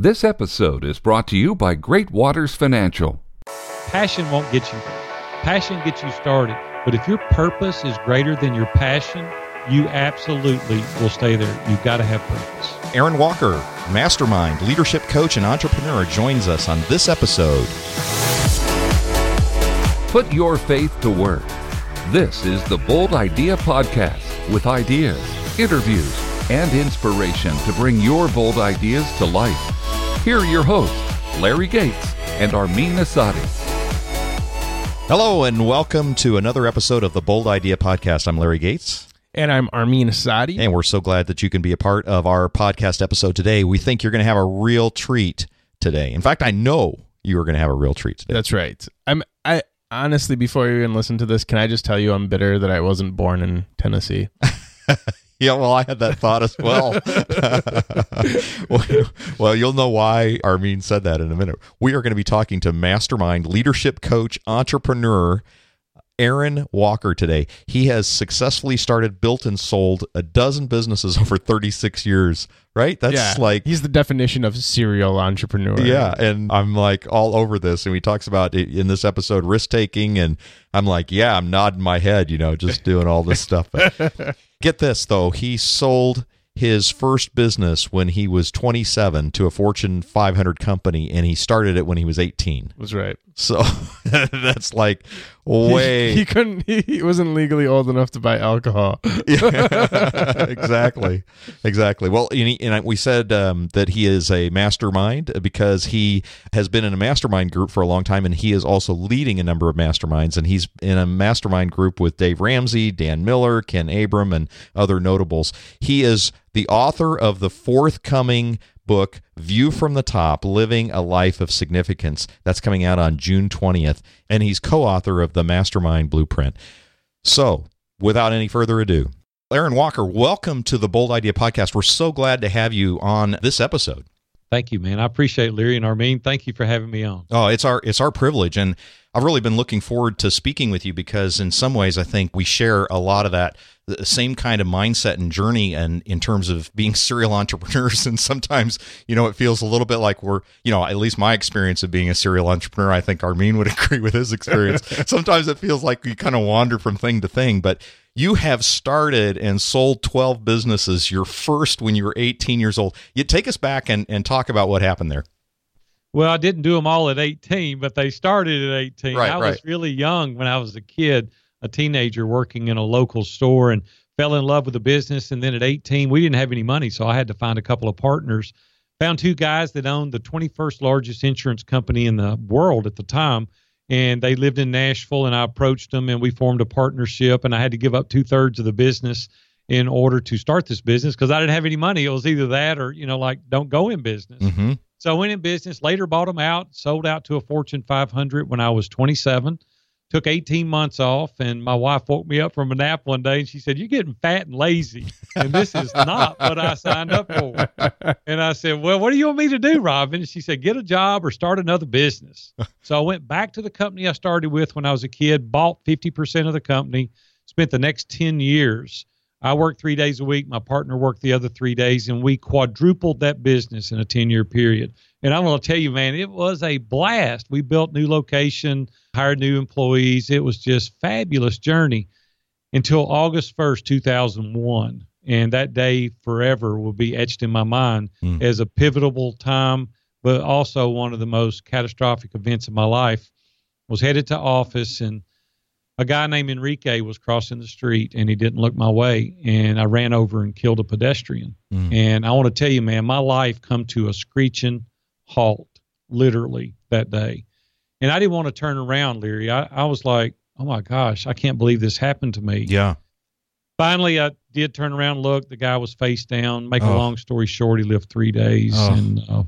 This episode is brought to you by Great Waters Financial. Passion won't get you there. Passion gets you started. But if your purpose is greater than your passion, you absolutely will stay there. You've got to have purpose. Aaron Walker, mastermind, leadership coach, and entrepreneur, joins us on this episode. Put your faith to work. This is the Bold Idea Podcast with ideas, interviews, and inspiration to bring your bold ideas to life. Here are your hosts, Larry Gates and Armin Asadi. Hello, and welcome to another episode of the Bold Idea Podcast. I'm Larry Gates. And I'm Armin Asadi. And we're so glad that you can be a part of our podcast episode today. We think you're going to have a real treat today. In fact, I know you are going to have a real treat today. That's right. I'm I honestly before you even listen to this, can I just tell you I'm bitter that I wasn't born in Tennessee? Yeah, well, I had that thought as well. well. well, you'll know why Armin said that in a minute. We are going to be talking to mastermind, leadership coach, entrepreneur, Aaron Walker today. He has successfully started, built, and sold a dozen businesses over 36 years, right? That's yeah, like. He's the definition of serial entrepreneur. Yeah. And I'm like all over this. And he talks about in this episode risk taking. And I'm like, yeah, I'm nodding my head, you know, just doing all this stuff. But get this, though. He sold his first business when he was 27 to a Fortune 500 company, and he started it when he was 18. That's right. So that's like way. He, he couldn't. He, he, wasn't legally old enough to buy alcohol. yeah, exactly, exactly. Well, and, and we said um, that he is a mastermind because he has been in a mastermind group for a long time, and he is also leading a number of masterminds. And he's in a mastermind group with Dave Ramsey, Dan Miller, Ken Abraham, and other notables. He is the author of the forthcoming book, View from the Top Living a Life of Significance. That's coming out on June 20th. And he's co author of the Mastermind Blueprint. So, without any further ado, Aaron Walker, welcome to the Bold Idea Podcast. We're so glad to have you on this episode. Thank you, man. I appreciate Larry and Armin. Thank you for having me on. Oh, it's our it's our privilege, and I've really been looking forward to speaking with you because, in some ways, I think we share a lot of that the same kind of mindset and journey and in terms of being serial entrepreneurs. And sometimes you know it feels a little bit like we're you know at least my experience of being a serial entrepreneur i think armin would agree with his experience. Sometimes it feels like you kind of wander from thing to thing but you have started and sold 12 businesses your first when you were 18 years old. You take us back and, and talk about what happened there well i didn't do them all at 18 but they started at 18 right, i right. was really young when i was a kid a teenager working in a local store and fell in love with the business. And then at 18, we didn't have any money, so I had to find a couple of partners. Found two guys that owned the 21st largest insurance company in the world at the time, and they lived in Nashville. And I approached them, and we formed a partnership. And I had to give up two thirds of the business in order to start this business because I didn't have any money. It was either that or you know, like don't go in business. Mm-hmm. So I went in business. Later, bought them out, sold out to a Fortune 500 when I was 27 took 18 months off and my wife woke me up from a nap one day and she said you're getting fat and lazy and this is not what i signed up for. And i said well what do you want me to do robin? And she said get a job or start another business. So i went back to the company i started with when i was a kid bought 50% of the company spent the next 10 years i worked three days a week my partner worked the other three days and we quadrupled that business in a 10 year period and i'm going to tell you man it was a blast we built new location hired new employees. It was just fabulous journey until August 1st, 2001. And that day forever will be etched in my mind mm. as a pivotal time, but also one of the most catastrophic events of my life. Was headed to office and a guy named Enrique was crossing the street and he didn't look my way and I ran over and killed a pedestrian. Mm. And I want to tell you, man, my life come to a screeching halt literally that day. And I didn't want to turn around, Leary. I, I was like, oh my gosh, I can't believe this happened to me. Yeah. Finally, I did turn around, look. The guy was face down. Make oh. a long story short, he lived three days, oh. and uh,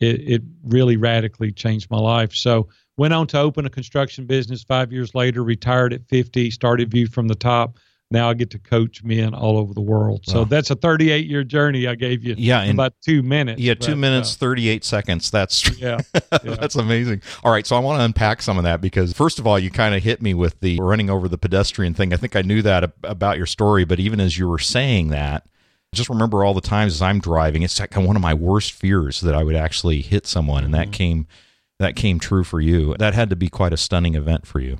it, it really radically changed my life. So went on to open a construction business five years later. Retired at 50. Started View from the Top now I get to coach men all over the world. So wow. that's a 38 year journey I gave you. Yeah, in about two minutes. Yeah, two but, minutes, uh, 38 seconds. That's yeah, yeah, that's amazing. All right, so I want to unpack some of that because first of all, you kind of hit me with the running over the pedestrian thing. I think I knew that about your story, but even as you were saying that, just remember all the times as I'm driving, it's like one of my worst fears that I would actually hit someone, and that Mhm. came that came true for you. That had to be quite a stunning event for you.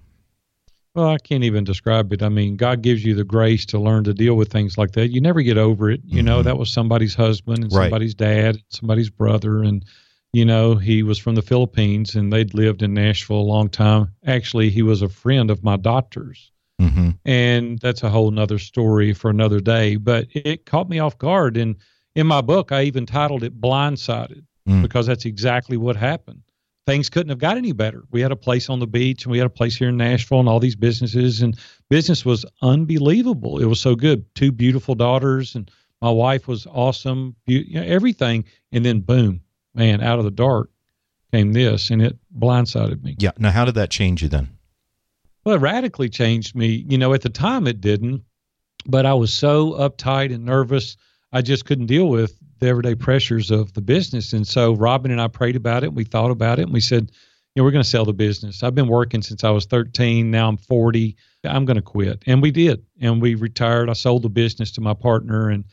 Well, I can't even describe it. I mean, God gives you the grace to learn to deal with things like that. You never get over it. You know, Mhm. that was somebody's husband and Right. somebody's dad, somebody's brother, and you know, he was from the Philippines and they'd lived in Nashville a long time. Actually, he was a friend of my doctor's. Mm-hmm. and that's a whole nother story for another day. But it caught me off guard, and in my book, I even titled it "Blindsided" Mm. because that's exactly what happened. Things couldn't have got any better. We had a place on the beach, and we had a place here in Nashville, and all these businesses, and business was unbelievable. It was so good. Two beautiful daughters, and my wife was awesome. You know, everything, and then boom, man, out of the dark came this, and it blindsided me. Yeah. Now, how did that change you then? Well, it radically changed me. You know, at the time it didn't, but I was so uptight and nervous, I just couldn't deal with the everyday pressures of the business. And so Robin and I prayed about it. We thought about it, and we said, you know, we're going to sell the business. I've been working since I was 13. Now I'm 40. I'm going to quit. And we did. And we retired. I sold the business to my partner and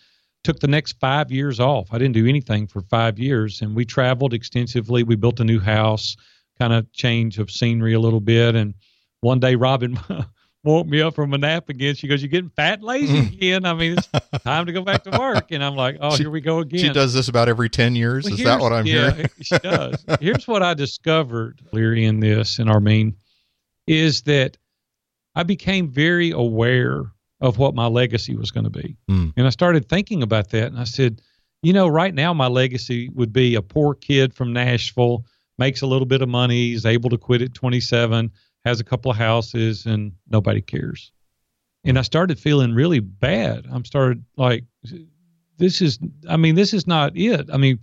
took the next five years off. I didn't do anything for five years. And we traveled extensively. We built a new house, kind of change of scenery a little bit. And one day Robin woke me up from a nap again. She goes, You're getting fat and lazy again. I mean, it's time to go back to work. And I'm like, Oh, She- here we go again. She does this about every 10 years. Well, Is that what I'm yeah, hearing? she does. Here's what I discovered, Leary, in this and Armin, is that I became very aware of what my legacy was going to be. Mm. And I started thinking about that. And I said, you know, right now my legacy would be a poor kid from Nashville, makes a little bit of money, is able to quit at 27, has a couple of houses, and nobody cares. And I started feeling really bad. I'm started like, this is, I mean, this is not it. I mean,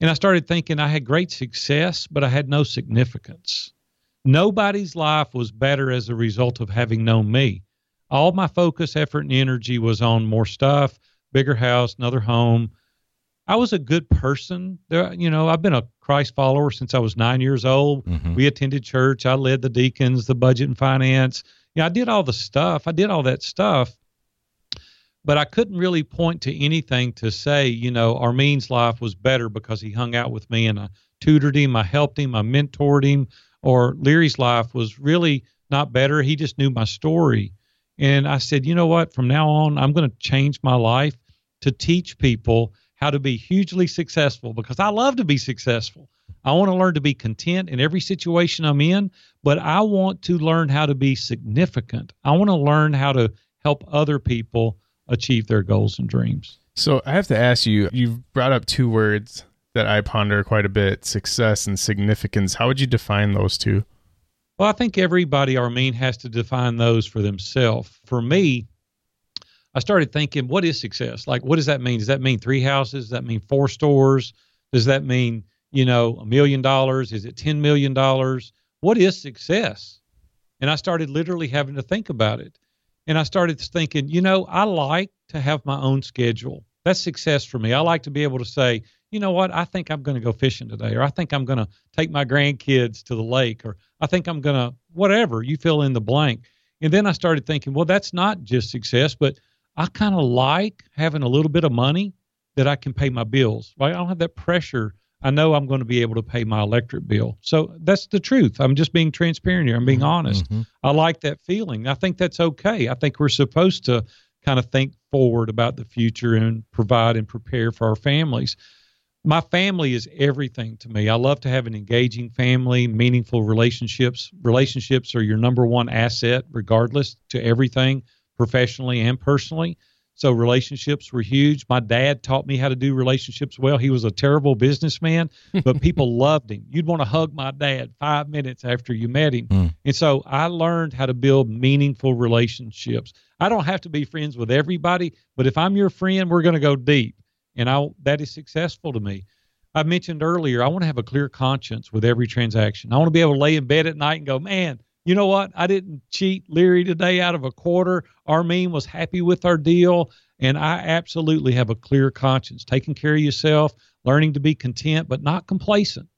and I started thinking I had great success, but I had no significance. Nobody's life was better as a result of having known me. All my focus, effort, and energy was on more stuff, bigger house, another home. I was a good person. There, you know, I've been a Christ follower since I was nine years old. Mhm. We attended church. I led the deacons, the budget and finance. Yeah, I did all the stuff. I did all that stuff. But I couldn't really point to anything to say, you know, Armin's life was better because he hung out with me and I tutored him, I helped him, I mentored him, or Leary's life was really not better. He just knew my story. And I said, you know what? From now on, I'm going to change my life to teach people how to be hugely successful because I love to be successful. I want to learn to be content in every situation I'm in, but I want to learn how to be significant. I want to learn how to help other people achieve their goals and dreams. So I have to ask you, you've brought up two words that I ponder quite a bit success and significance. How would you define those two? Well, I think everybody, Armin, has to define those for themselves. For me, I started thinking, what is success? Like, what does that mean? Does that mean three houses? Does that mean four stores? Does that mean, you know, a million dollars? Is it $10 million? What is success? And I started literally having to think about it. And I started thinking, you know, I like to have my own schedule. That's success for me. I like to be able to say, you know what, I think I'm going to go fishing today, or I think I'm going to take my grandkids to the lake, or I think I'm going to, whatever, you fill in the blank. And then I started thinking, well, that's not just success, but I kind of like having a little bit of money that I can pay my bills. Right? I don't have that pressure. I know I'm going to be able to pay my electric bill. So that's the truth. I'm just being transparent here. I'm being honest. Mhm. I like that feeling. I think that's okay. I think we're supposed to kind of think forward about the future and provide and prepare for our families. My family is everything to me. I love to have an engaging family, meaningful relationships. Relationships are your number one asset, regardless to everything, professionally and personally. So relationships were huge. My dad taught me how to do relationships well. He was a terrible businessman, but people loved him. You'd want to hug my dad five minutes after you met him. Mm. And so I learned how to build meaningful relationships. I don't have to be friends with everybody, but if I'm your friend, we're going to go deep. And I that is successful to me. I mentioned earlier, I want to have a clear conscience with every transaction. I want to be able to lay in bed at night and go, man, you know what? I didn't cheat Leary today out of a quarter. Armin was happy with our deal. And I absolutely have a clear conscience, taking care of yourself, learning to be content, but not complacent.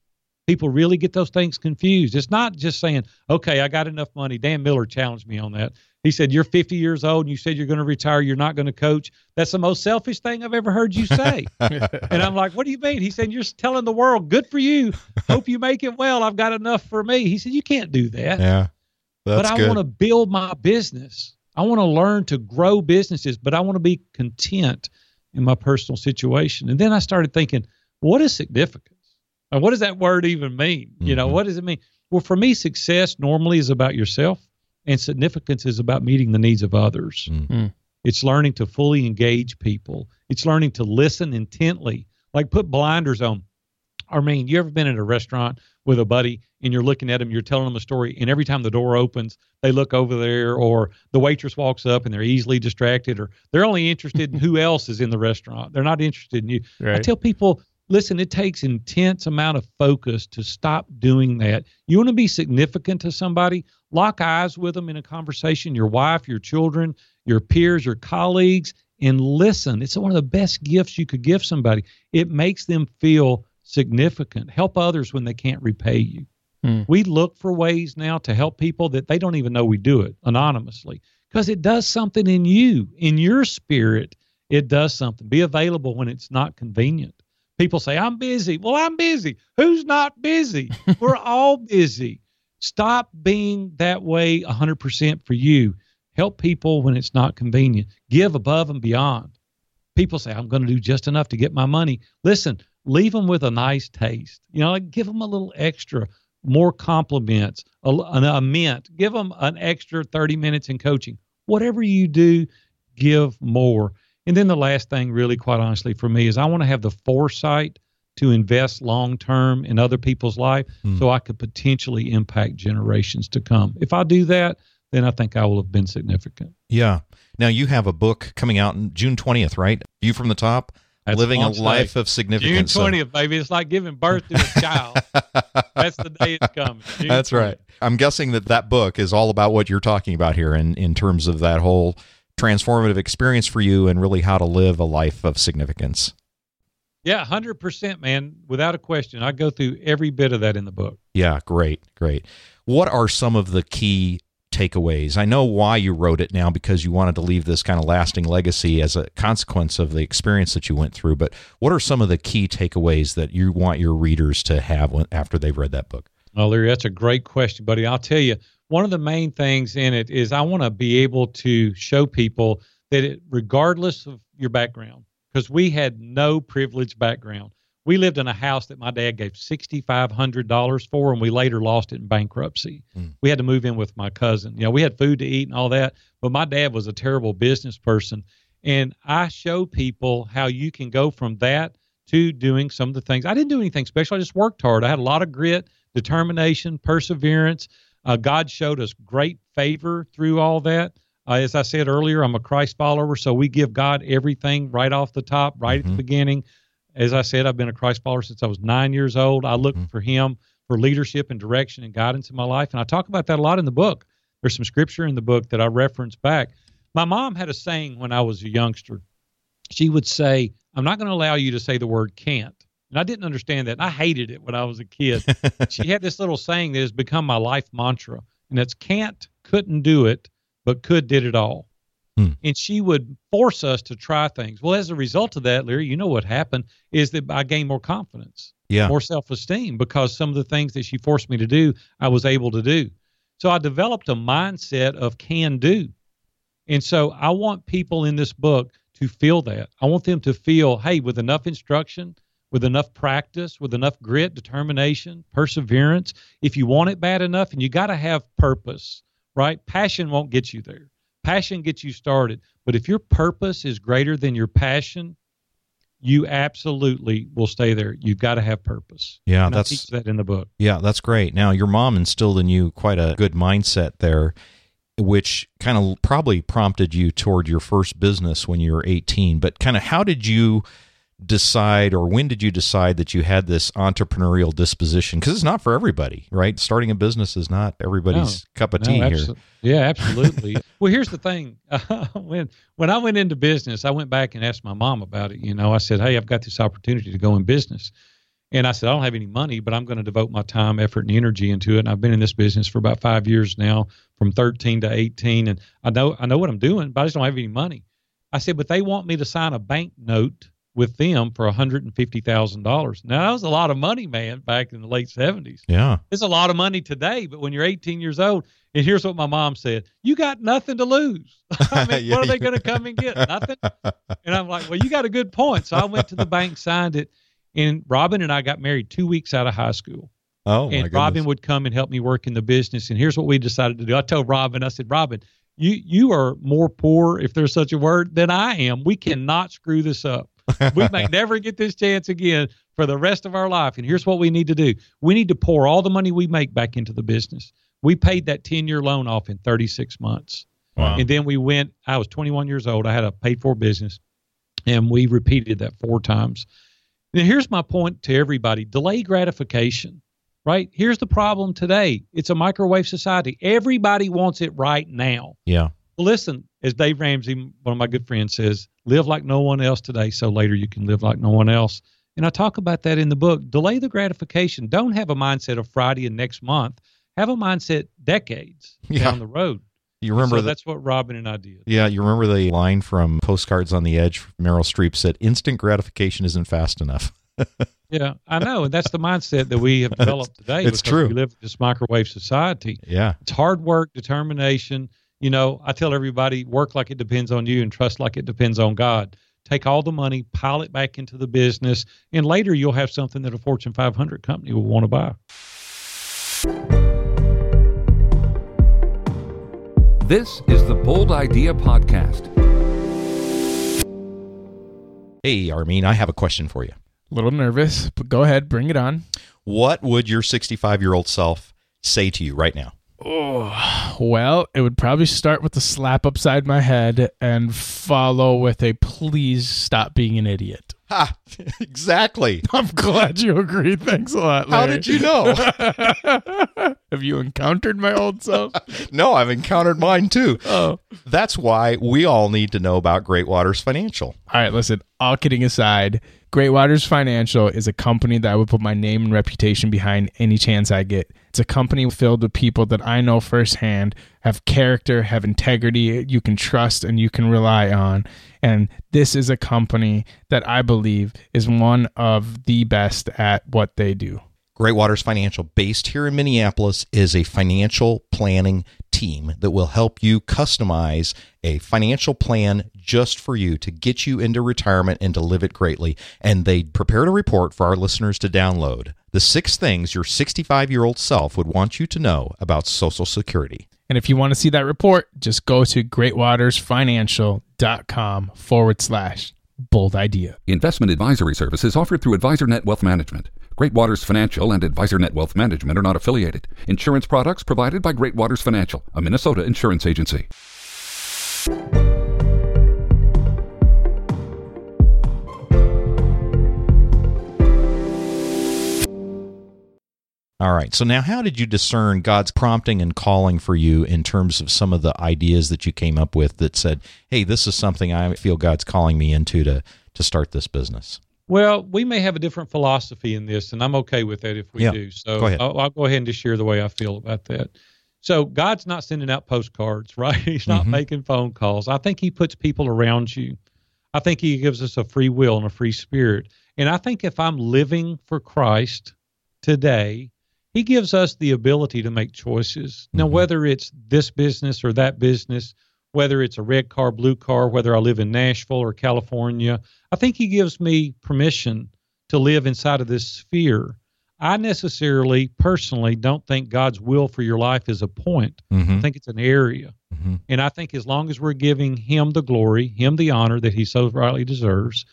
People really get those things confused. It's not just saying, okay, I got enough money. Dan Miller challenged me on that. He said, You're 50 years old and you said you're going to retire. You're not going to coach. That's the most selfish thing I've ever heard you say. and I'm like, What do you mean? He said, You're telling the world, good for you. Hope you make it well. I've got enough for me. He said, You can't do that. Yeah. That's but I want to build my business. I want to learn to grow businesses, but I want to be content in my personal situation. And then I started thinking, what is significance? And what does that word even mean? You know, Mhm. what does it mean? Well, for me, success normally is about yourself, and significance is about meeting the needs of others. Mm. Mm. It's learning to fully engage people. It's learning to listen intently, like put blinders on. I mean, you ever been at a restaurant with a buddy and you're looking at them, you're telling them a story, and every time the door opens, they look over there, or the waitress walks up and they're easily distracted, or they're only interested in who else is in the restaurant. They're not interested in you. I tell people, listen, it takes intense amount of focus to stop doing that. You want to be significant to somebody, lock eyes with them in a conversation, your wife, your children, your peers, your colleagues, and listen. It's one of the best gifts you could give somebody. It makes them feel significant. Help others when they can't repay you. Hmm. We look for ways now to help people that they don't even know we do it anonymously because it does something in you, in your spirit. It does something. Be available when it's not convenient. People say, I'm busy. Well, I'm busy. Who's not busy? We're all busy. Stop being that way 100% for you. Help people when it's not convenient. Give above and beyond. People say, I'm going to do just enough to get my money. Listen, leave them with a nice taste. You know, like give them a little extra, more compliments, a, a mint. Give them an extra 30 minutes in coaching. Whatever you do, give more. And then the last thing, really, quite honestly, for me is I want to have the foresight to invest long term in other people's life Hmm. so I could potentially impact generations to come. If I do that, then I think I will have been significant. Yeah. Now you have a book coming out in June 20th, right? View from the top, That's living a launch day. life of June significance. So- 20th, baby. It's like giving birth to a child. That's the day it's coming. June That's 20th. right. I'm guessing that that book is all about what you're talking about here in, in terms of that whole transformative experience for you and really how to live a life of significance. Yeah, 100%, man. Without a question. I go through every bit of that in the book. Yeah, great, great. What are some of the key takeaways? I know why you wrote it now because you wanted to leave this kind of lasting legacy as a consequence of the experience that you went through, but what are some of the key takeaways that you want your readers to have when, after they've read that book? Well, Larry, that's a great question, buddy. I'll tell you, one of the main things in it is I want to be able to show people that it, regardless of your background, because we had no privileged background. We lived in a house that my dad gave $6,500 for, and we later lost it in bankruptcy. Hmm. We had to move in with my cousin. You know, we had food to eat and all that, but my dad was a terrible business person. And I show people how you can go from that to doing some of the things. I didn't do anything special. I just worked hard. I had a lot of grit, determination, perseverance. Uh, God showed us great favor through all that. Uh, as I said earlier, I'm a Christ follower, so we give God everything right off the top, right at Mhm. the beginning. As I said, I've been a Christ follower since I was nine years old. I look Mhm. for Him for leadership and direction and guidance in my life, and I talk about that a lot in the book. There's some scripture in the book that I reference back. My mom had a saying when I was a youngster. She would say, I'm not going to allow you to say the word can't. And I didn't understand that. And I hated it when I was a kid. she had this little saying that has become my life mantra, and it's can't, couldn't do it, but could did it all. Hmm. And she would force us to try things. Well, as a result of that, Larry, you know what happened is that I gained more confidence Yeah. more self esteem because some of the things that she forced me to do, I was able to do. So I developed a mindset of can do. And so I want people in this book to feel that. I want them to feel, hey, with enough instruction, with enough practice, with enough grit, determination, perseverance, if you want it bad enough, and you got to have purpose, right? Passion won't get you there. Passion gets you started. But if your purpose is greater than your passion, you absolutely will stay there. You've got to have purpose. Yeah, and that's that in the book. Yeah, that's great. Now, your mom instilled in you quite a good mindset there, which kind of probably prompted you toward your first business when you were 18. But kind of how did you decide or when did you decide that you had this entrepreneurial disposition? Because it's not for everybody, right? Starting a business is not everybody's cup of No, tea here. Yeah, absolutely. well, here's the thing. when when I went into business, I went back and asked my mom about it. You know, I said, "Hey, I've got this opportunity to go in business," And I said, I don't have any money, but I'm going to devote my time, effort, and energy into it. And I've been in this business for about five years now, from 13 to 18, and I know I know what I'm doing, but I just don't have any money. I said, but they want me to sign a bank note with them for $150,000. Now that was a lot of money, man, back in the late 70s. Yeah. It's a lot of money today, but when you're 18 years old, and here's what my mom said: "You got nothing to lose. I mean, Yeah, what are they going to come and get? Nothing." And I'm like, "Well, you got a good point." So I went to the bank, signed it, and Robin and I got married two weeks out of high school. Oh, my and. Robin would come and help me work in the business. And here's what we decided to do. I told Robin, I said, Robin, you you are more poor, if there's such a word, than I am. We cannot screw this up. We may never get this chance again for the rest of our life. And here's what we need to do. We need to pour all the money we make back into the business. We paid that 10 year loan off in 36 months. Wow. And then we went, I was 21 years old. I had a paid for business, and we repeated that four times. Now, here's my point to everybody delay gratification, right? Here's the problem today it's a microwave society. Everybody wants it right now. yeah. Well, listen, as Dave Ramsey, one of my good friends, says, live like no one else today, so later you can live like no one else. And I talk about that in the book. Delay the gratification. Don't have a mindset of Friday and next month. Have a mindset decades Yeah. down the road. You remember so that? that's what Robin and I did. Yeah, you remember the line from Postcards on the Edge? Meryl Streep said, "Instant gratification isn't fast enough." Yeah, I know, and that's the mindset that we have developed today. it's true. We live in this microwave society. Yeah, It's hard work, determination. You know, I tell everybody, work like it depends on you, and trust like it depends on God. Take all the money, pile it back into the business, and later you'll have something that a Fortune 500 company will want to buy. This is the Bold Idea Podcast. Hey, Armin, I have a question for you. A little nervous, but go ahead, bring it on. What would your 65 year old self say to you right now? Oh, well, it would probably start with a slap upside my head and follow with a please stop being an idiot. Ha! exactly. I'm glad you agree. Thanks a lot. How did you know? Have you encountered my old self? no, I've encountered mine too. Oh. That's why we all need to know about Great Waters Financial. All right, listen, all kidding aside, Great Waters Financial is a company that I would put my name and reputation behind any chance I get. It's a company filled with people that I know firsthand have character, have integrity, you can trust and you can rely on. And this is a company that I believe is one of the best at what they do. Great Waters Financial, based here in Minneapolis, is a financial planning team that will help you customize a financial plan just for you to get you into retirement and to live it greatly. And they prepared a report for our listeners to download the six things your 65 year old self would want you to know about Social Security. And if you want to see that report, just go to greatwatersfinancial.com forward slash bold idea. Investment advisory services offered through AdvisorNet Wealth Management. Great Waters Financial and AdvisorNet Wealth Management are not affiliated. Insurance products provided by Great Waters Financial, a Minnesota insurance agency. All right. So now, how did you discern God's prompting and calling for you in terms of some of the ideas that you came up with that said, "Hey, this is something I feel God's calling me into to to start this business"? Well, we may have a different philosophy in this, and I'm okay with that if we Yeah. do. So Go. I'll, I'll go ahead and just share the way I feel about that. So God's not sending out postcards, right? He's not Mhm. making phone calls. I think He puts people around you. I think He gives us a free will and a free spirit. And I think if I'm living for Christ today, He gives us the ability to make choices. Now, Mhm. whether it's this business or that business, whether it's a red car, blue car, whether I live in Nashville or California, I think he gives me permission to live inside of this sphere. I necessarily, personally, don't think God's will for your life is a point. Mm-hmm. I think it's an area. Mm-hmm. And I think as long as we're giving him the glory, him the honor that he so rightly deserves,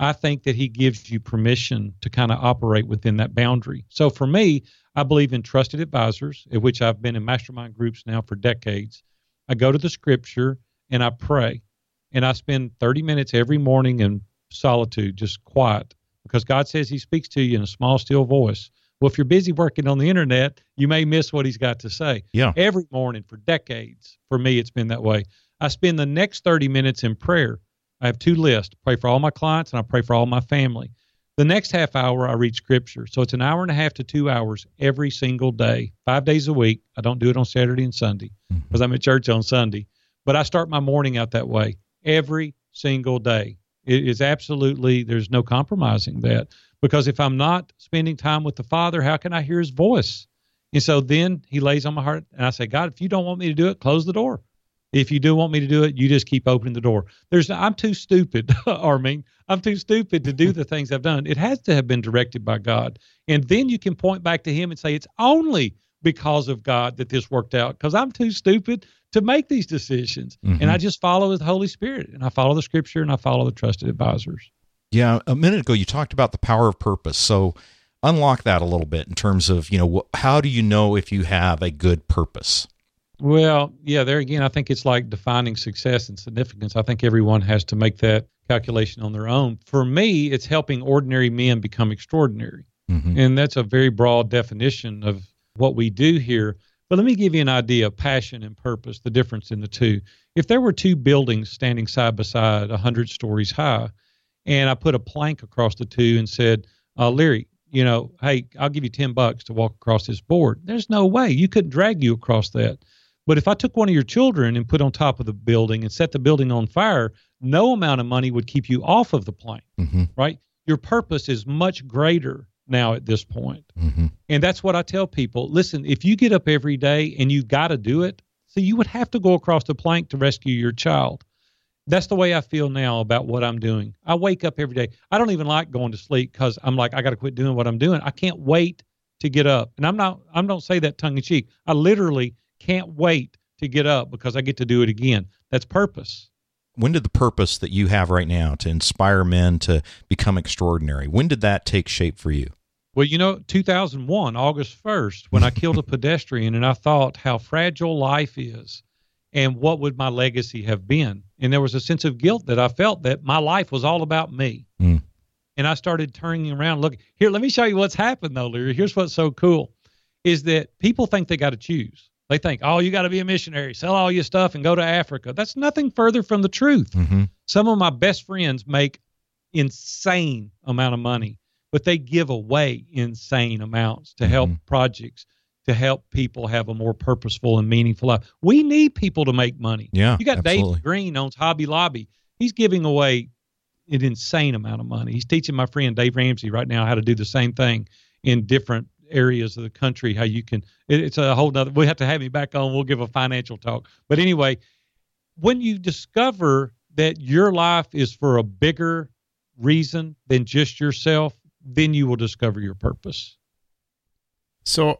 I think that he gives you permission to kind of operate within that boundary. So for me, I believe in trusted advisors, in which I've been in mastermind groups now for decades. I go to the scripture and I pray. And I spend 30 minutes every morning in solitude, just quiet, because God says he speaks to you in a small, still voice. Well, if you're busy working on the internet, you may miss what he's got to say. Yeah. Every morning for decades, for me, it's been that way. I spend the next 30 minutes in prayer. I have two lists pray for all my clients and I pray for all my family. The next half hour, I read scripture. So it's an hour and a half to two hours every single day, five days a week. I don't do it on Saturday and Sunday mm-hmm. because I'm at church on Sunday. But I start my morning out that way every single day. It is absolutely, there's no compromising that. Because if I'm not spending time with the Father, how can I hear his voice? And so then he lays on my heart, and I say, God, if you don't want me to do it, close the door. If you do want me to do it, you just keep opening the door. There's, I'm too stupid, Armin. I'm too stupid to do the things I've done. It has to have been directed by God, and then you can point back to Him and say, it's only because of God that this worked out. Because I'm too stupid to make these decisions, Mhm. and I just follow the Holy Spirit, and I follow the Scripture, and I follow the trusted advisors. Yeah, a minute ago you talked about the power of purpose. So unlock that a little bit in terms of, you know, how do you know if you have a good purpose? Well, yeah, there again, I think it's like defining success and significance. I think everyone has to make that calculation on their own. For me, it's helping ordinary men become extraordinary. Mhm. And that's a very broad definition of what we do here. But let me give you an idea of passion and purpose, the difference in the two. If there were two buildings standing side by side, 100 stories high, and I put a plank across the two and said, uh, Leary, you know, hey, I'll give you 10 bucks to walk across this board. There's no way you couldn't drag you across that. But if I took one of your children and put on top of the building and set the building on fire, no amount of money would keep you off of the plank, Mhm. right? Your purpose is much greater now at this point. Mhm. And that's what I tell people. Listen, if you get up every day and you got to do it, so you would have to go across the plank to rescue your child. That's the way I feel now about what I'm doing. I wake up every day. I don't even like going to sleep because I'm like, I got to quit doing what I'm doing. I can't wait to get up. And I'm not, I don't say that tongue in cheek. I literally can't wait to get up because I get to do it again. That's purpose. When did the purpose that you have right now to inspire men to become extraordinary, when did that take shape for you? Well, you know, 2001, August 1st, when I killed a pedestrian and I thought how fragile life is and what would my legacy have been. And there was a sense of guilt that I felt that my life was all about me. Mm. And I started turning around, look, here, let me show you what's happened though, Leary. Here's what's so cool is that people think they got to choose. They think, oh, you got to be a missionary, sell all your stuff and go to Africa. That's nothing further from the truth. Mm-hmm. Some of my best friends make insane amount of money, but they give away insane amounts to help Mhm. projects, to help people have a more purposeful and meaningful life. We need people to make money. Yeah, You got absolutely. Dave Green owns Hobby Lobby. He's giving away an insane amount of money. He's teaching my friend Dave Ramsey right now how to do the same thing in different areas of the country. How you can, it, it's a whole nother. We have to have me back on. We'll give a financial talk. But anyway, when you discover that your life is for a bigger reason than just yourself, then you will discover your purpose. So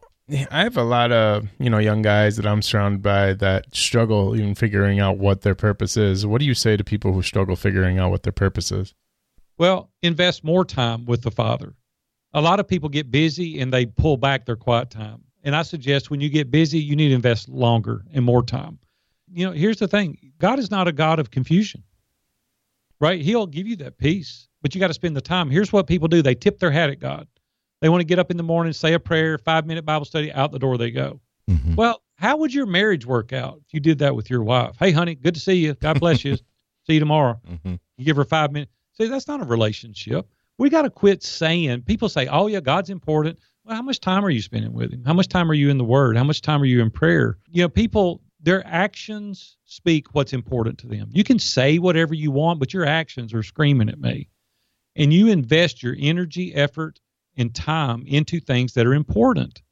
I have a lot of you know young guys that I'm surrounded by that struggle even figuring out what their purpose is. What do you say to people who struggle figuring out what their purpose is? Well, invest more time with the Father. A lot of people get busy and they pull back their quiet time. And I suggest when you get busy, you need to invest longer and more time. You know, here's the thing God is not a God of confusion, right? He'll give you that peace, but you got to spend the time. Here's what people do they tip their hat at God. They want to get up in the morning, say a prayer, five minute Bible study, out the door they go. Mhm. Well, how would your marriage work out if you did that with your wife? Hey, honey, good to see you. God bless you. see you tomorrow. Mhm. You give her five minutes. See, that's not a relationship. We got to quit saying, people say, oh, yeah, God's important. Well, how much time are you spending with Him? How much time are you in the Word? How much time are you in prayer? You know, people, their actions speak what's important to them. You can say whatever you want, but your actions are screaming at me. And you invest your energy, effort, and time into things that are important.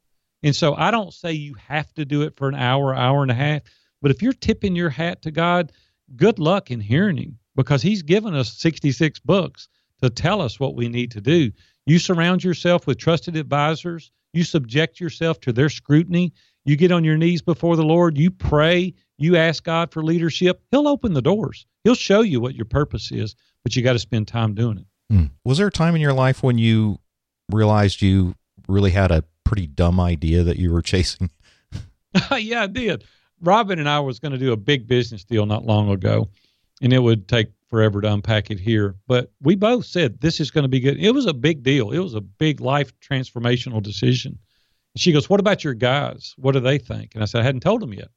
And so I don't say you have to do it for an hour, hour and a half, but if you're tipping your hat to God, good luck in hearing Him because He's given us 66 books to tell us what we need to do. You surround yourself with trusted advisors, you subject yourself to their scrutiny, you get on your knees before the Lord, you pray, you ask God for leadership. He'll open the doors, He'll show you what your purpose is, but you got to spend time doing it. Hmm. Was there a time in your life when you realized you really had a pretty dumb idea that you were chasing? yeah, I did. Robin and I was going to do a big business deal not long ago, and it would take forever to unpack it here. But we both said this is going to be good. It was a big deal. It was a big life transformational decision. And she goes, "What about your guys? What do they think?" And I said, "I hadn't told them yet."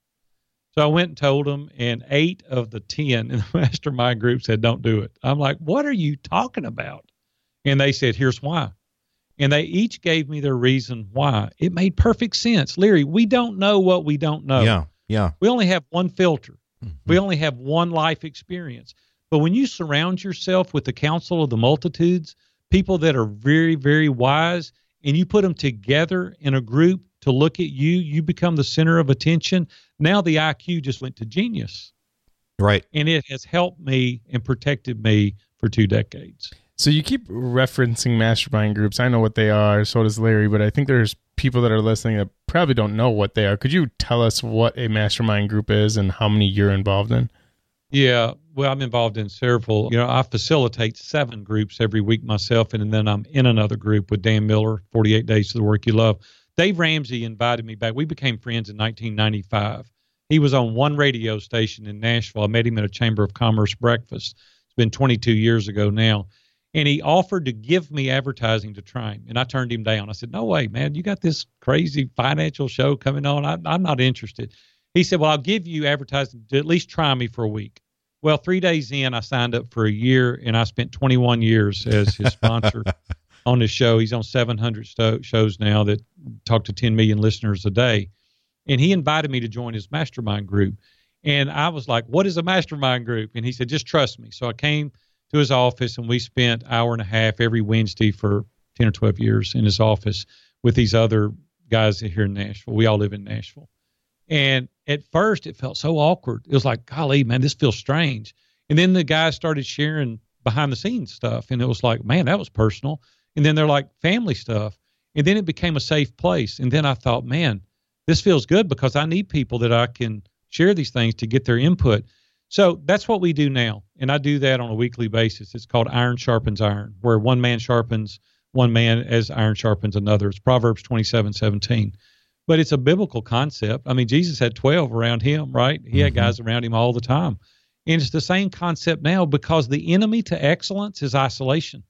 So I went and told them, and eight of the ten in the mastermind group said, "Don't do it." I'm like, "What are you talking about?" And they said, here's why. And they each gave me their reason why. It made perfect sense. Leary, we don't know what we don't know. Yeah. Yeah. We only have one filter. We mm-hmm. only have one life experience. But when you surround yourself with the counsel of the multitudes, people that are very, very wise, and you put them together in a group to look at you, you become the center of attention. Now the IQ just went to genius. Right. And it has helped me and protected me for two decades. So you keep referencing mastermind groups. I know what they are. So does Larry. But I think there's people that are listening that probably don't know what they are. Could you tell us what a mastermind group is and how many you're involved in? Yeah, well, I'm involved in several. You know, I facilitate seven groups every week myself, and then I'm in another group with Dan Miller, 48 Days to the Work You Love. Dave Ramsey invited me back. We became friends in 1995. He was on one radio station in Nashville. I met him at a Chamber of Commerce breakfast. It's been 22 years ago now. And he offered to give me advertising to try him. And I turned him down. I said, No way, man. You got this crazy financial show coming on. I, I'm not interested. He said, Well, I'll give you advertising to at least try me for a week. Well, three days in, I signed up for a year, and I spent 21 years as his sponsor on his show. He's on 700 sto- shows now that talk to 10 million listeners a day. And he invited me to join his mastermind group. And I was like, What is a mastermind group? And he said, Just trust me. So I came to his office, and we spent hour and a half every Wednesday for 10 or 12 years in his office with these other guys here in Nashville. We all live in Nashville. And at first, it felt so awkward. It was like, golly, man, this feels strange. And then the guys started sharing behind the scenes stuff, and it was like, man, that was personal. And then they're like family stuff. And then it became a safe place. And then I thought, man, this feels good because I need people that I can share these things to get their input. So that's what we do now. And I do that on a weekly basis. It's called Iron Sharpens Iron, where one man sharpens one man as iron sharpens another. It's Proverbs 27 17 but it's a biblical concept. I mean, Jesus had 12 around him, right? He had Mhm. guys around him all the time. And it's the same concept now because the enemy to excellence is isolation.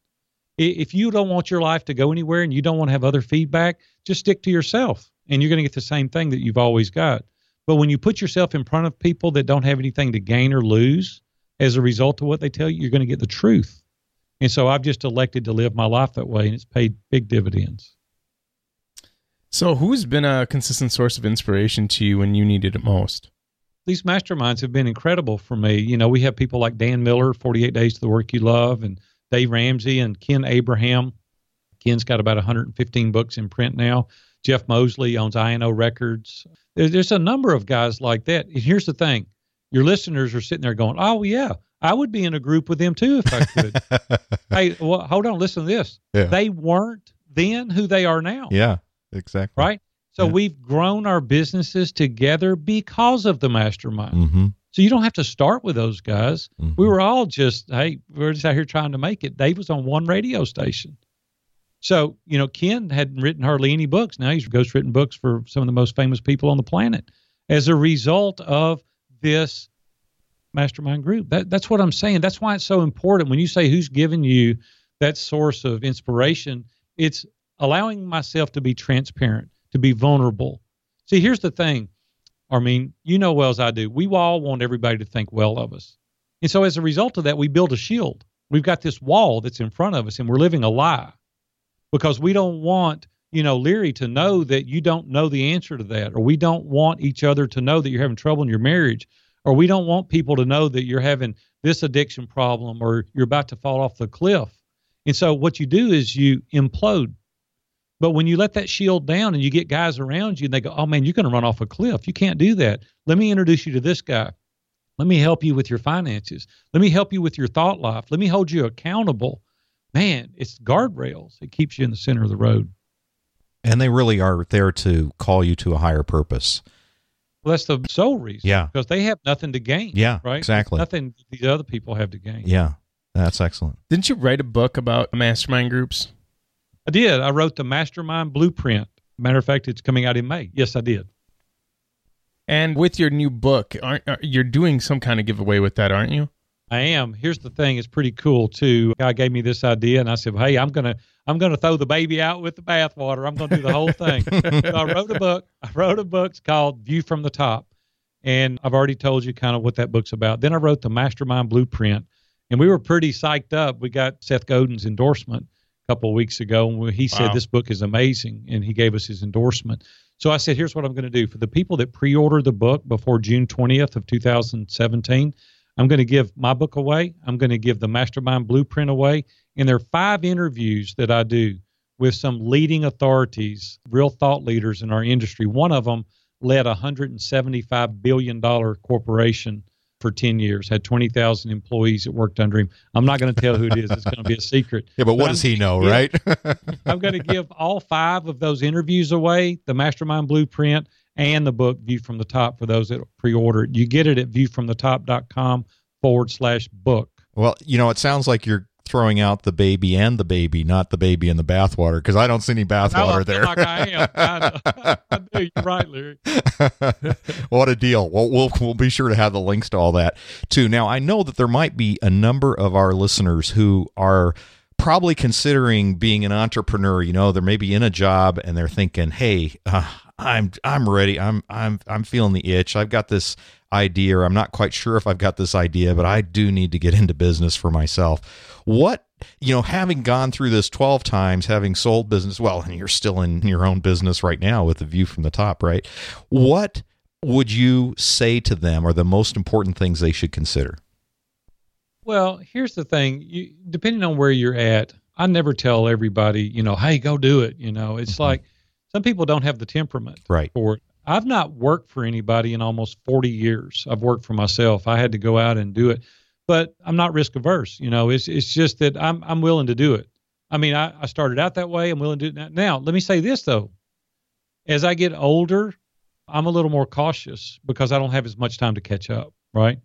If you don't want your life to go anywhere and you don't want to have other feedback, just stick to yourself and you're going to get the same thing that you've always got. But when you put yourself in front of people that don't have anything to gain or lose as a result of what they tell you, you're going to get the truth. And so I've just elected to live my life that way and it's paid big dividends. So who's been a consistent source of inspiration to you when you needed it most? these masterminds have been incredible for me. You know, we have people like Dan Miller, 48 Days to the Work You Love, and Dave Ramsey and Ken Abraham. Ken's got about 115 books in print now. Jeff Moseley owns INO Records. There, there's a number of guys like that. And here's the thing your listeners are sitting there going, oh, yeah, I would be in a group with them too if I could. hey, well, hold on, listen to this. Yeah. They weren't then who they are now yeah. Exactly. right? So Yeah. we've grown our businesses together because of the mastermind. Mm-hmm. So you don't have to start with those guys. Mhm. We were all just, hey, we're just out here trying to make it. Dave was on one radio station. So, you know, Ken hadn't written hardly any books. Now he's ghostwritten books for some of the most famous people on the planet as a result of this mastermind group. That, that's what I'm saying. That's why it's so important. When you say who's giving you that source of inspiration, it's allowing myself to be transparent, to be vulnerable. See, here's the thing, Armin, you know well as I do, we all want everybody to think well of us. And so as a result of that, we build a shield. We've got this wall that's in front of us and we're living a lie because we don't want, you know, Leary to know that you don't know the answer to that, or we don't want each other to know that you're having trouble in your marriage, or we don't want people to know that you're having this addiction problem or you're about to fall off the cliff. And so what you do is you implode. But when you let that shield down and you get guys around you and they go, oh man, you're going to run off a cliff. You can't do that. Let me introduce you to this guy. Let me help you with your finances. Let me help you with your thought life. Let me hold you accountable. Man, it's guardrails. It keeps you in the center of the road. And they really are there to call you to a higher purpose. Well, that's the sole reason. Yeah. Because they have nothing to gain. Yeah, Right? exactly. Nothing these other people have to gain. Yeah. That's excellent. Didn't you write a book about mastermind groups? I did. I wrote the Mastermind Blueprint. Matter of fact, it's coming out in May. Yes, I did. And with your new book, aren't are, you're doing some kind of giveaway with that, aren't you? I am. Here's the thing; it's pretty cool too. A guy gave me this idea, and I said, "Hey, I'm gonna, I'm gonna throw the baby out with the bathwater. I'm gonna do the whole thing." so I wrote a book. I wrote a book It's called View from the Top, and I've already told you kind of what that book's about. Then I wrote the Mastermind Blueprint, and we were pretty psyched up. We got Seth Godin's endorsement, couple of weeks ago, and he said Wow. this book is amazing, and he gave us his endorsement. So I said, here's what I'm going to do for the people that pre-order the book before June 20th of 2017. I'm going to give my book away. I'm going to give the Mastermind Blueprint away, and there are five interviews that I do with some leading authorities, real thought leaders in our industry. One of them led a 175 billion dollar corporation for 10 years, had 20,000 employees that worked under him. I'm not going to tell who it is. It's going to be a secret. Yeah, but what But does I'm- he know, right? I'm going to give all five of those interviews away the Mastermind Blueprint and the book View from the Top for those that pre order it. You get it at viewfromthetop.com forward slash book. well, you know, it sounds like you're throwing out the baby and the baby, not the baby and the bathwater, because I don't see any bathwater there. like I am. I, I do. You're right, Larry. what a deal. Well, we'll we'll be sure to have the links to all that too. Now, I know that there might be a number of our listeners who are probably considering being an entrepreneur. You know, they're maybe in a job and they're thinking, "Hey, uh, I'm I'm ready. I'm I'm I'm feeling the itch. I've got this idea, or I'm not quite sure if I've got this idea, but I do need to get into business for myself." What you know, having gone through this 12 times, having sold business, well, and you're still in your own business right now with the view from the top, right? What would you say to them are the most important things they should consider? Well, here's the thing. You, depending on where you're at, I never tell everybody, you know, hey, go do it. You know, it's Mhm. like some people don't have the temperament Right. for it. I've not worked for anybody in almost 40 years. I've worked for myself. I had to go out and do it, but I'm not risk averse. You know, it's it's just that I'm I'm willing to do it. I mean, I, I started out that way. I'm willing to do it now. Let me say this though. As I get older, I'm a little more cautious because I don't have as much time to catch up, right?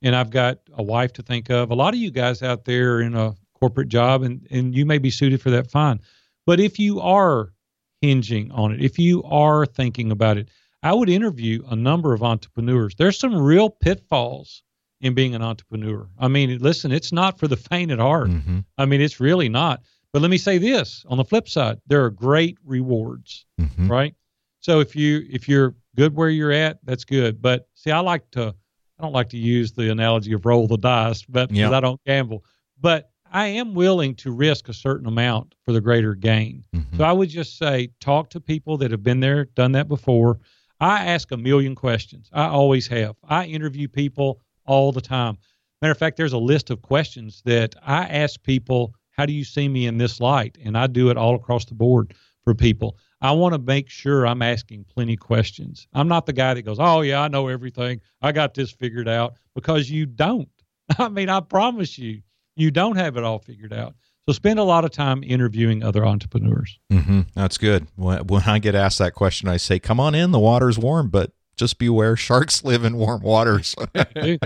And I've got a wife to think of. A lot of you guys out there in a corporate job and, and you may be suited for that fine. But if you are hinging on it, if you are thinking about it, I would interview a number of entrepreneurs. There's some real pitfalls in being an entrepreneur. I mean, listen, it's not for the faint at heart. Mm-hmm. I mean, it's really not. But let me say this on the flip side, there are great rewards Mm-hmm. right? So if you if you're good where you're at, that's good. But see, I like to I don't like to use the analogy of roll the dice, but because Yeah. I don't gamble. But I am willing to risk a certain amount for the greater gain. Mm-hmm. So I would just say talk to people that have been there, done that before. I ask a million questions. I always have. I interview people all the time. Matter of fact, there's a list of questions that I ask people, how do you see me in this light? And I do it all across the board for people. I want to make sure I'm asking plenty questions. I'm not the guy that goes, "Oh yeah, I know everything. I got this figured out," because you don't. I mean, I promise you, you don't have it all figured out. So spend a lot of time interviewing other entrepreneurs. Mm-hmm. That's good. When, when I get asked that question, I say, "Come on in. The water's warm, but just beware. Sharks live in warm waters." They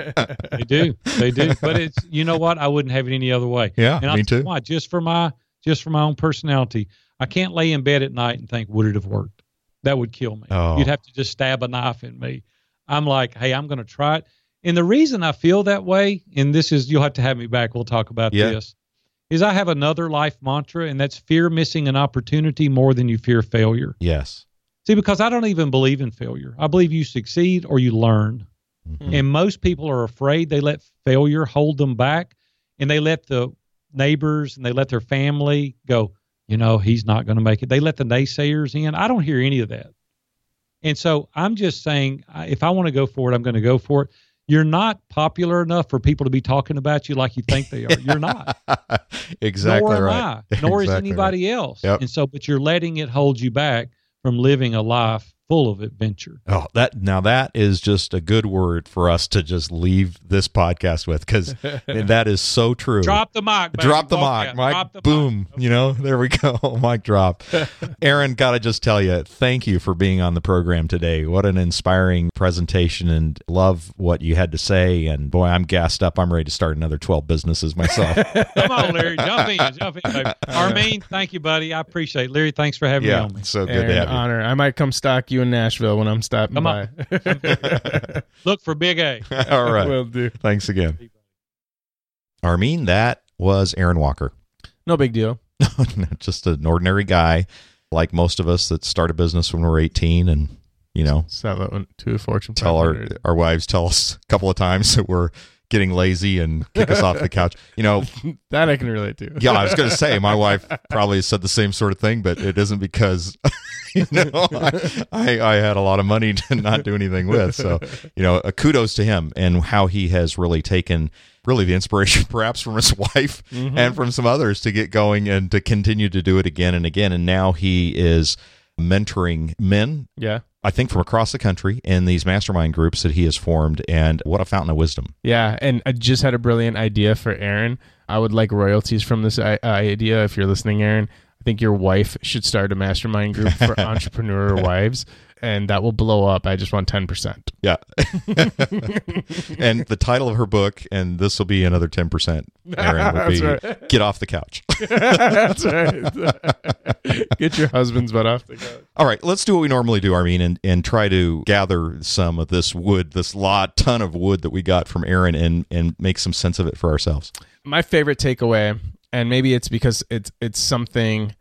do, they do. But it's you know what? I wouldn't have it any other way. yeah, And me too. Why? Just for my just for my own personality, I can't lay in bed at night and think, would it have worked? That would kill me. Oh. You'd have to just stab a knife in me. I'm like, hey, I'm going to try it. And the reason I feel that way, and this is, you'll have to have me back. We'll talk about Yeah. this. Is I have another life mantra, and that's fear missing an opportunity more than you fear failure. Yes. See, because I don't even believe in failure. I believe you succeed or you learn. Mhm. And most people are afraid they let failure hold them back and they let the neighbors and they let their family go, you know, he's not going to make it. They let the naysayers in. I don't hear any of that. And so I'm just saying, if I want to go for it, I'm going to go for it. You're not popular enough for people to be talking about you like you think they are. You're not. exactly nor am right. I. Nor is Exactly anybody else. Yep. And so, but you're letting it hold you back from living a life full of adventure. Oh, that now that is just a good word for us to just leave this podcast with because that is so true. Drop the mic. baby. Drop the mic, out. Mike. Drop the Boom. mic. You know, there we go. mic drop. Aaron, gotta just tell you, thank you for being on the program today. What an inspiring presentation, and love what you had to say. And boy, I'm gassed up. I'm ready to start another 12 businesses myself. Come on, Larry. Jump in. Jump in, baby. Armin, thank you, buddy. I appreciate it. Larry, thanks for having me yeah, on. Me. so good Aaron, to have you. honor. I might come stock you in Nashville when I'm stopping Come by. on. Look for Big A. All right. Will do. Thanks again. Armin, that was Aaron Walker. No big deal. just an ordinary guy like most of us that start a business when we're 18 and you know Sell it to a Fortune tell our our wives tell us a couple of times that we're getting lazy and kick us off the couch. You know, That I can relate to. yeah, I was going to say my wife probably said the same sort of thing, but it isn't because you know I, I, I had a lot of money to not do anything with. So you know, uh, kudos to him and how he has really taken really the inspiration perhaps from his wife and from some others to get going and to continue to do it again and again. And now he is mentoring men Yeah. I think from across the country in these mastermind groups that he has formed, and what a fountain of wisdom. Yeah, and I just had a brilliant idea for Aaron. I would like royalties from this uh, idea. If you're listening, Aaron, I think your wife should start a mastermind group for entrepreneur wives, and that will blow up. I just want ten percent. Yeah. and the title of her book, and this will be another 10%, Aaron, would be That's Get Off the Couch. That's right. Get your husband's butt off the couch. All right, let's do what we normally do, Armin, and, and try to gather some of this wood, this lot, ton of wood that we got from Aaron, and, and make some sense of it for ourselves. my favorite takeaway, and maybe it's because it's it's something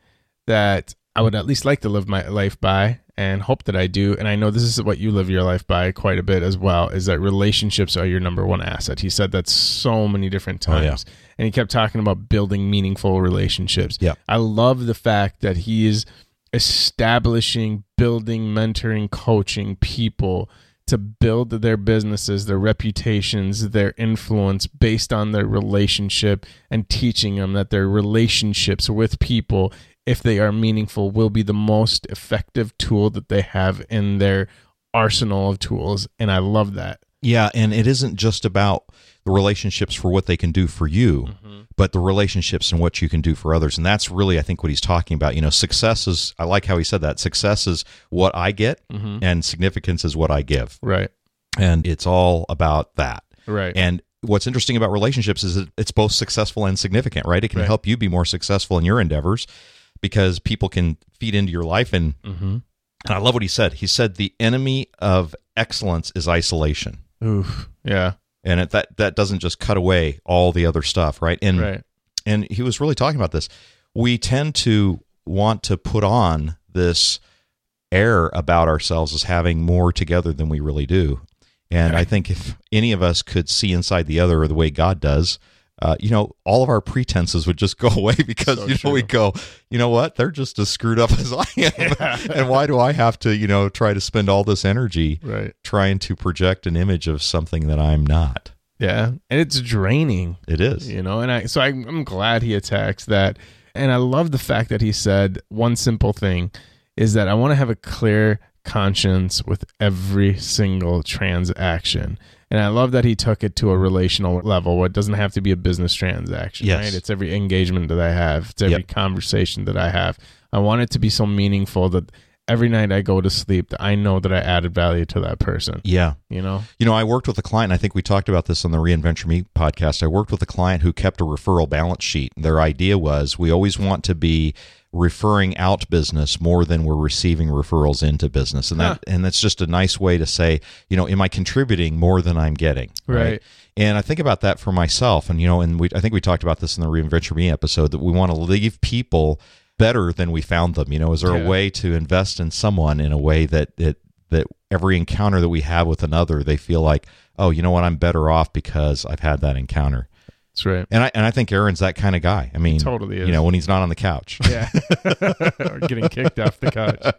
that I would at least like to live my life by and hope that I do. And I know this is what you live your life by quite a bit as well, is that relationships are your number one asset. He said that so many different Oh, yeah. times. And he kept talking about building meaningful relationships. Yeah. I love the fact that he is establishing, building, mentoring, coaching people to build their businesses, their reputations, their influence based on their relationship and teaching them that their relationships with people, if they are meaningful, will be the most effective tool that they have in their arsenal of tools. And I love that. Yeah, and it isn't just about the relationships for what they can do for you, mm-hmm. but the relationships and what you can do for others. And that's really, I think, what he's talking about. You know, success is, I like how he said that. Success is what I get, mm-hmm. and significance is what I give. Right. And it's all about that. Right. And what's interesting about relationships is that it's both successful and significant, right? It can Right. help you be more successful in your endeavors because people can feed into your life. And, mm-hmm. and I love what he said. He said, the enemy of excellence is isolation. Oof. Yeah. And it, that, that doesn't just cut away all the other stuff, right? And, Right. and he was really talking about this. We tend to want to put on this air about ourselves as having more together than we really do. And I think if any of us could see inside the other the way God does, uh, you know, all of our pretenses would just go away because So you know we go, you know what, they're just as screwed up as I am, and why do I have to, you know, try to spend all this energy Right. trying to project an image of something that I'm not? Yeah. And it's draining. It is. you know and i so I, i'm glad he attacks that and i love the fact that he said one simple thing is that i want to have a clear conscience with every single transaction and i love that he took it to a relational level where it doesn't have to be a business transaction Yes. right it's every engagement that i have it's every Yep. conversation that i have i want it to be so meaningful that every night i go to sleep that i know that i added value to that person Yeah. you know You know, I worked with a client, I think we talked about this on the Reinventure Me podcast. I worked with a client who kept a referral balance sheet. Their idea was we always want to be referring out business more than we're receiving referrals into business. And that and that's just a nice way to say, you know, am I contributing more than I'm getting? Right. And I think about that for myself. And you know, and we I think we talked about this in the Reinventure Me episode that we want to leave people better than we found them. You know, is there Yeah. a way to invest in someone in a way that it that every encounter that we have with another, they feel like, oh, you know what, I'm better off because I've had that encounter. That's right And I and I think Aaron's that kind of guy. I mean, totally is. You know, when he's not on the couch. Yeah. or getting kicked off the couch.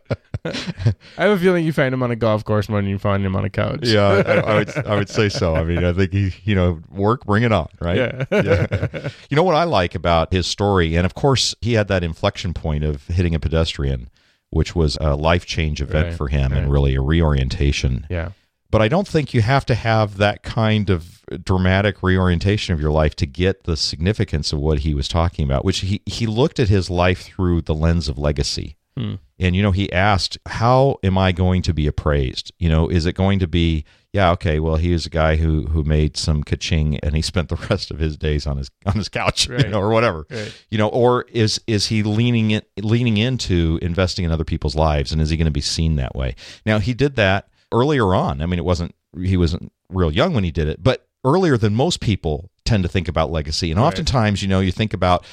I have a feeling you find him on a golf course more than you find him on a couch. yeah, I, I would I would say so. I mean, I think he, you know, work, bring it on, right? Yeah. yeah. You know what I like about his story, and of course, he had that inflection point of hitting a pedestrian, which was a life change event Right, for him and really a reorientation. Yeah. But I don't think you have to have that kind of dramatic reorientation of your life to get the significance of what he was talking about, which he, he looked at his life through the lens of legacy. Hmm. And, you know, he asked, How am I going to be appraised? You know, is it going to be, yeah, okay, well, he was a guy who who made some kaching and he spent the rest of his days on his on his couch, Right. you know, or whatever. Right. You know, or is is he leaning in, leaning into investing in other people's lives and is he going to be seen that way? Now, he did that earlier on. I mean, it wasn't he wasn't real young when he did it, but earlier than most people tend to think about legacy. And Right. oftentimes, you know, you think about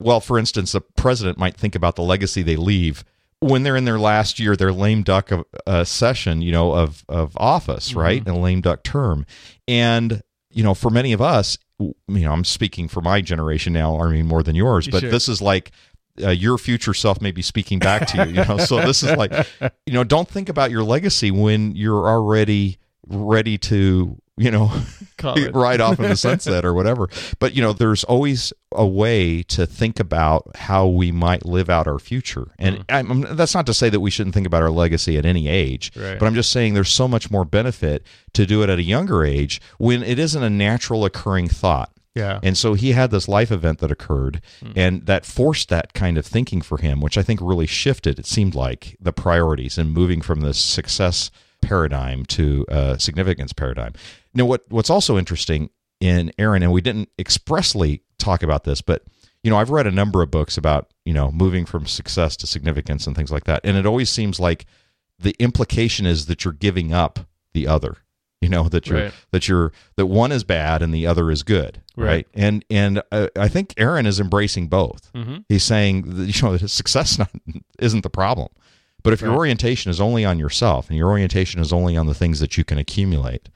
well, for instance, the president might think about the legacy they leave when they're in their last year, their lame duck of uh, session, you know, of of office, right, a lame duck term, and you know, for many of us, you know, I'm speaking for my generation now, I mean, more than yours, but Sure. this is like uh, your future self may be speaking back to you, you know. So this is like, you know, don't think about your legacy when you're already ready to, you know, ride off in the sunset or whatever. But you know, there's always a way to think about how we might live out our future, and I'm, I'm- that's not to say that we shouldn't think about our legacy at any age. Right. But I'm just saying there's so much more benefit to do it at a younger age when it isn't a natural occurring thought. Yeah. And so he had this life event that occurred, and that forced that kind of thinking for him, which I think really shifted, it seemed like, the priorities and moving from this success paradigm to uh, significance paradigm. Now, what what's also interesting in Aaron, and we didn't expressly talk about this, but you know, I've read a number of books about you know moving from success to significance and things like that, and it always seems like the implication is that you're giving up the other. You know that you're Right. that you're that one is bad and the other is good, right? Right. And and uh, I think Aaron is embracing both. Mhm. He's saying that, you know that success not, isn't the problem, but if your orientation is only on yourself and your orientation is only on the things that you can accumulate,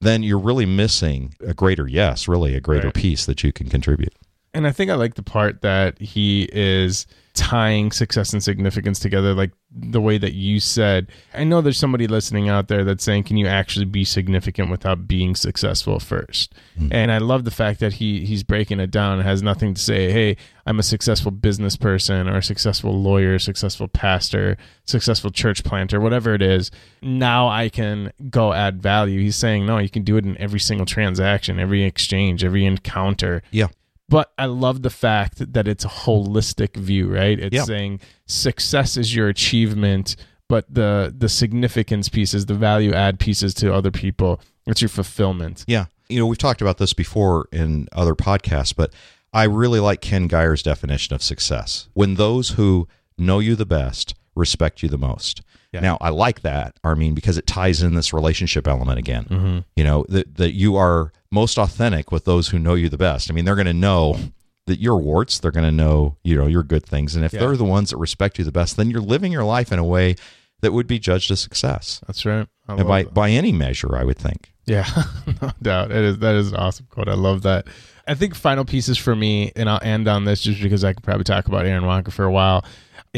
then you're really missing a greater yes, really a greater Right. piece that you can contribute. And I think I like the part that he is tying success and significance together, like the way that you said. I know there's somebody listening out there that's saying, "Can you actually be significant without being successful first? Hmm. And I love the fact that he he's breaking it down. It has nothing to say, "Hey, I'm a successful business person or a successful lawyer, successful pastor, successful church planter, whatever it is. Now I can go add value." He's saying, "No, you can do it in every single transaction, every exchange, every encounter." Yeah. But I love the fact that it's a holistic view, right? It's Yeah. saying success is your achievement, but the the significance pieces, the value add pieces to other people, it's your fulfillment. Yeah. You know, we've talked about this before in other podcasts, but I really like Ken Geyer's definition of success. When those who know you the best respect you the most. Yeah. Now, I like that, Armin, because it ties in this relationship element again. Mm-hmm. You know, that, that you are most authentic with those who know you the best. I mean, they're going to know that your warts, they're going to know, you know, your good things. And if Yeah. they're the ones that respect you the best, then you're living your life in a way that would be judged a success. That's right. And by, that. by any measure, I would think. Yeah, no doubt. It is that is an awesome quote. I love that. I think final pieces for me, and I'll end on this just because I could probably talk about Aaron Walker for a while.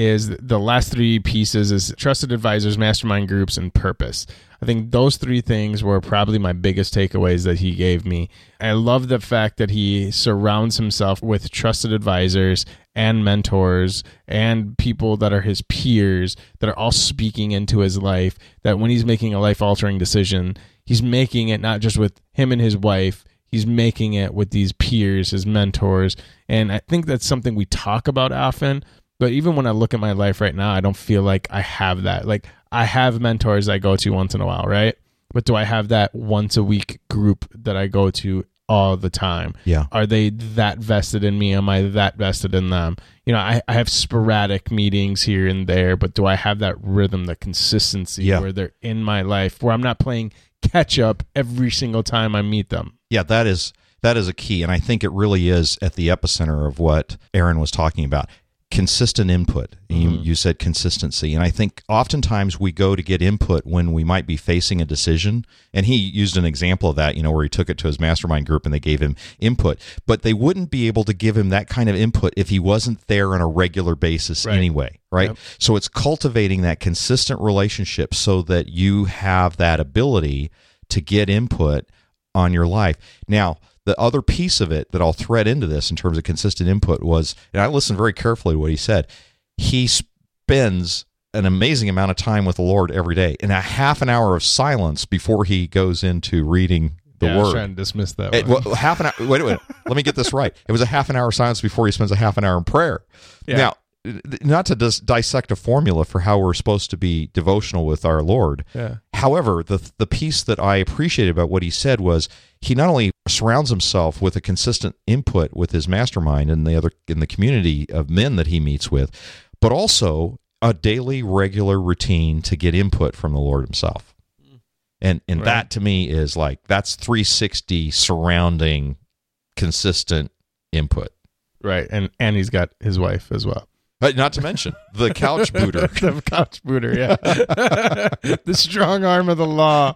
Is the last three pieces is trusted advisors, mastermind groups, and purpose. I think those three things were probably my biggest takeaways that he gave me. I love the fact that he surrounds himself with trusted advisors and mentors and people that are his peers that are all speaking into his life. That when he's making a life altering decision, he's making it not just with him and his wife, he's making it with these peers, his mentors. And I think that's something we talk about often. But even when I look at my life right now, I don't feel like I have that. Like I have mentors I go to once in a while, right? But do I have that once a week group that I go to all the time? Yeah. Are they that vested in me? Am I that vested in them? You know, I, I have sporadic meetings here and there, but do I have that rhythm, the consistency Yeah. where they're in my life, where I'm not playing catch up every single time I meet them? Yeah, that is that is a key, and I think it really is at the epicenter of what Aaron was talking about. Consistent input. You, mm-hmm. you said consistency, and I think oftentimes we go to get input when we might be facing a decision. And he used an example of that, you know, where he took it to his mastermind group and they gave him input, but they wouldn't be able to give him that kind of input if he wasn't there on a regular basis Right. anyway, right? Yep. So it's cultivating that consistent relationship so that you have that ability to get input on your life. Now, the other piece of it that I'll thread into this in terms of consistent input was, and I listened very carefully to what he said. He spends an amazing amount of time with the Lord every day, and a half an hour of silence before he goes into reading the yeah, I was word. trying to dismiss that. It- one. well, half an hour. Wait a minute. Let me get this right. It was a half an hour silence before he spends a half an hour in prayer. Yeah. Now, not to dis- dissect a formula for how we're supposed to be devotional with our Lord. yeah. However, the the piece that I appreciated about what he said was he not only surrounds himself with a consistent input with his mastermind and the other in the community of men that he meets with, but also a daily regular routine to get input from the Lord himself. And and Right. that to me is like that's 360 surrounding consistent input. Right. And and he's got his wife as well. But not to mention the couch booter. the couch booter, yeah. the strong arm of the law.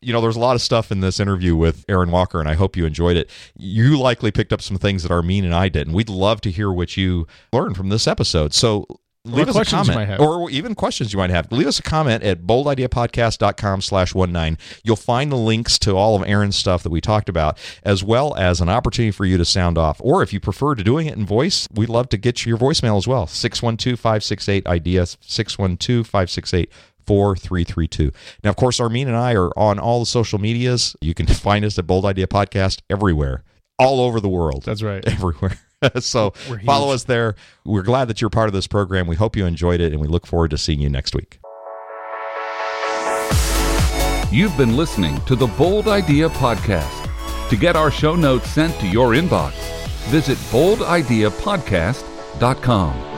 you know, there's a lot of stuff in this interview with Aaron Walker, and I hope you enjoyed it. You likely picked up some things that Armin and I did, and we'd love to hear what you learned from this episode. So leave us a comment or even questions you might have leave us a comment at boldideapodcast.com slash 19 you'll find the links to all of aaron's stuff that we talked about as well as an opportunity for you to sound off or if you prefer to doing it in voice we'd love to get your voicemail as well 612-568-ideas 612-568 4332. Now, of course, Armin and I are on all the social medias. You can find us at Bold Idea Podcast everywhere, all over the world. That's right. everywhere. so follow us there. We're glad that you're part of this program. We hope you enjoyed it, and we look forward to seeing you next week. You've been listening to the Bold Idea Podcast. To get our show notes sent to your inbox, visit boldideapodcast.com.